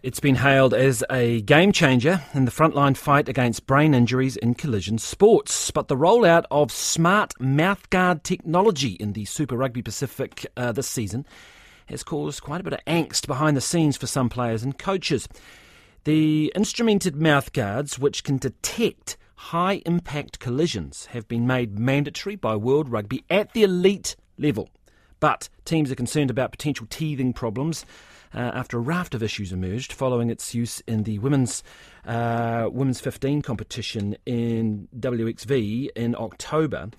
It's been hailed as a game changer in the frontline fight against brain injuries in collision sports. But the rollout of smart mouthguard technology in the Super Rugby Pacific uh, this season has caused quite a bit of angst behind the scenes for some players and coaches. The instrumented mouthguards, which can detect high impact collisions, have been made mandatory by World Rugby at the elite level. But teams are concerned about potential teething problems uh, after a raft of issues emerged following its use in the women's uh, women's 15 competition in WXV in October.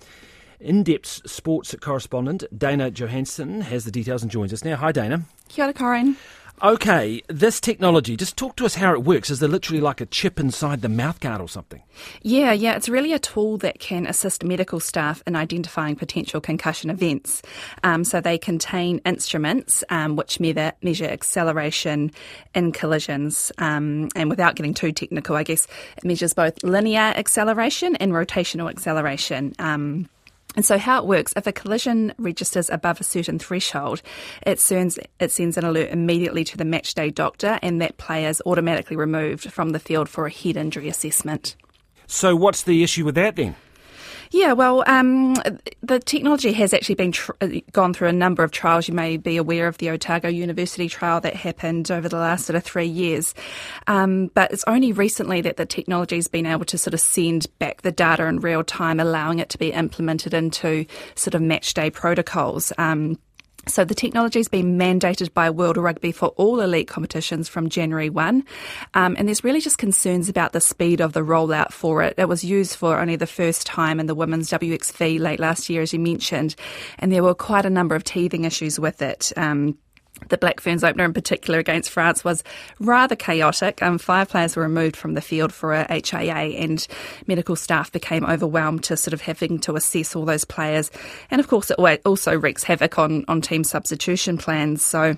In depth sports correspondent Dana Johannsen has the details and joins us now. Hi, Dana. Kia ora, Corin. Okay, this technology, just talk to us how it works. Is there literally like a chip inside the mouthguard or something? Yeah, yeah, it's really a tool that can assist medical staff in identifying potential concussion events. Um, so they contain instruments um, which measure, measure acceleration in collisions. Um, and without getting too technical, I guess it measures both linear acceleration and rotational acceleration. And so, how it works, if a collision registers above a certain threshold, it sends, it sends an alert immediately to the matchday doctor, and that player is automatically removed from the field for a head injury assessment. So, what's the issue with that then? Yeah, well, um, the technology has actually been tr- uh, gone through a number of trials. You may be aware of the Otago University trial that happened over the last sort of three years. Um, but it's only recently that the technology has been able to sort of send back the data in real time, allowing it to be implemented into sort of match day protocols. Um, so the technology has been mandated by World Rugby for all elite competitions from January 1. Um, and there's really just concerns about the speed of the rollout for it. It was used for only the first time in the women's WXV late last year, as you mentioned. And there were quite a number of teething issues with it. Um, the Black Ferns opener in particular against France was rather chaotic. Um, five players were removed from the field for a HIA, and medical staff became overwhelmed to sort of having to assess all those players. And of course, it also wreaks havoc on, on team substitution plans. So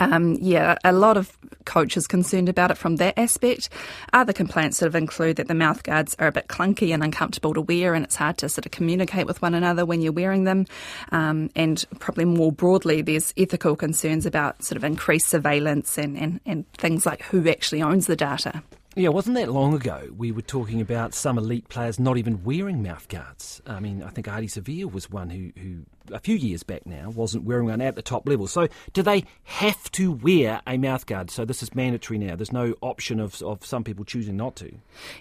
um, yeah, a lot of coaches concerned about it from that aspect. Other complaints sort of include that the mouth guards are a bit clunky and uncomfortable to wear, and it's hard to sort of communicate with one another when you're wearing them. Um, and probably more broadly, there's ethical concerns about sort of increased surveillance and, and, and things like who actually owns the data. Yeah, wasn't that long ago we were talking about some elite players not even wearing mouthguards? I mean, I think Ardie Savea was one who, who, a few years back now, wasn't wearing one at the top level. So, do they have to wear a mouthguard? So, this is mandatory now. There's no option of, of some people choosing not to.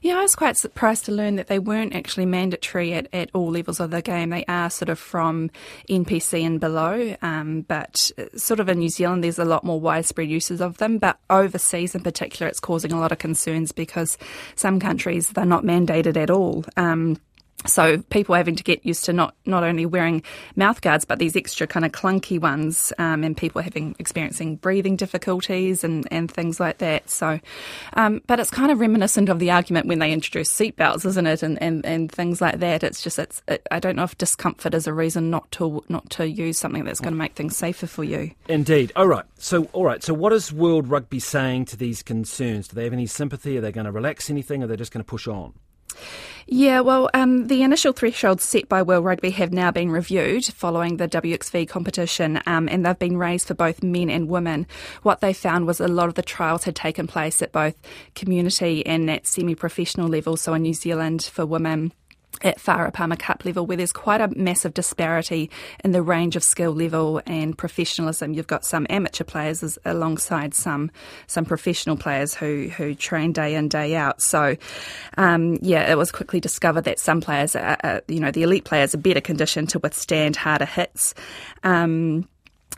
Yeah, I was quite surprised to learn that they weren't actually mandatory at, at all levels of the game. They are sort of from NPC and below, um, but uh, sort of in New Zealand, there's a lot more widespread uses of them. But overseas in particular, it's causing a lot of concerns because some countries they're not mandated at all. Um, so people having to get used to not, not only wearing mouth guards but these extra kind of clunky ones um, and people having experiencing breathing difficulties and, and things like that. So um, but it's kind of reminiscent of the argument when they introduced seatbelts isn't it? And, and, and things like that. It's just it's it, I don't know if discomfort is a reason not to not to use something that's going to make things safer for you. Indeed. All right. So all right. So what is World Rugby saying to these concerns? Do they have any sympathy? Are they going to relax anything? Or are they just going to push on yeah, well, um, the initial thresholds set by World Rugby have now been reviewed following the WXV competition, um, and they've been raised for both men and women. What they found was a lot of the trials had taken place at both community and at semi professional levels. So in New Zealand for women, at Farah Palmer Cup level, where there's quite a massive disparity in the range of skill level and professionalism. You've got some amateur players alongside some some professional players who who train day in day out. So, um, yeah, it was quickly discovered that some players, are, are, you know, the elite players, are better conditioned to withstand harder hits. Um,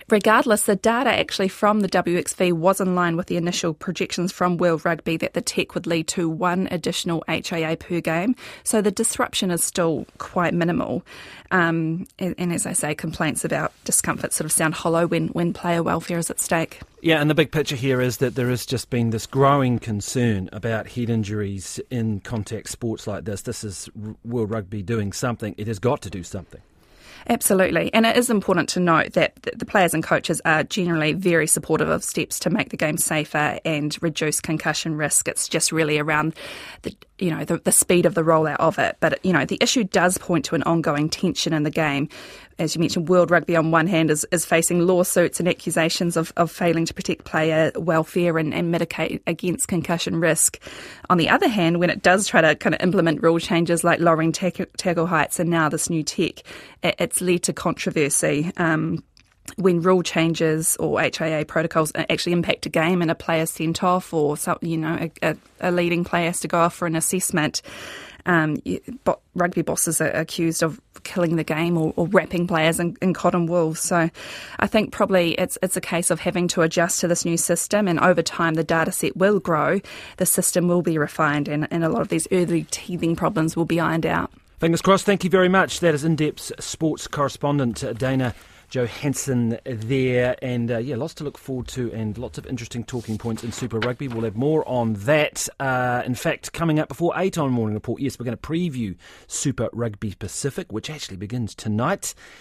Regardless, the data actually from the WXV was in line with the initial projections from World Rugby that the tech would lead to one additional HIA per game. So the disruption is still quite minimal. Um, and, and, as I say, complaints about discomfort sort of sound hollow when, when player welfare is at stake. Yeah, and the big picture here is that there has just been this growing concern about head injuries in contact sports like this. This is World Rugby doing something. It has got to do something. Absolutely. And it is important to note that the players and coaches are generally very supportive of steps to make the game safer and reduce concussion risk. It's just really around the you know the, the speed of the rollout of it. But you know the issue does point to an ongoing tension in the game. As you mentioned, World Rugby on one hand is, is facing lawsuits and accusations of, of failing to protect player welfare and, and mitigate against concussion risk. On the other hand, when it does try to kind of implement rule changes like lowering tackle heights and now this new tech, it, it's led to controversy. Um, when rule changes or HIA protocols actually impact a game and a player sent off or some, you know a, a, leading player has to go off for an assessment, um, rugby bosses are accused of killing the game or, or wrapping players in, in, cotton wool. So I think probably it's it's a case of having to adjust to this new system, and over time the data set will grow, the system will be refined, and, and a lot of these early teething problems will be ironed out. Fingers crossed. Thank you very much. That is in depth sports correspondent Dana. Johannsen there. And uh, yeah, lots to look forward to and lots of interesting talking points in Super Rugby. We'll have more on that. Uh, in fact, coming up before 8 on Morning Report, yes, we're going to preview Super Rugby Pacific, which actually begins tonight.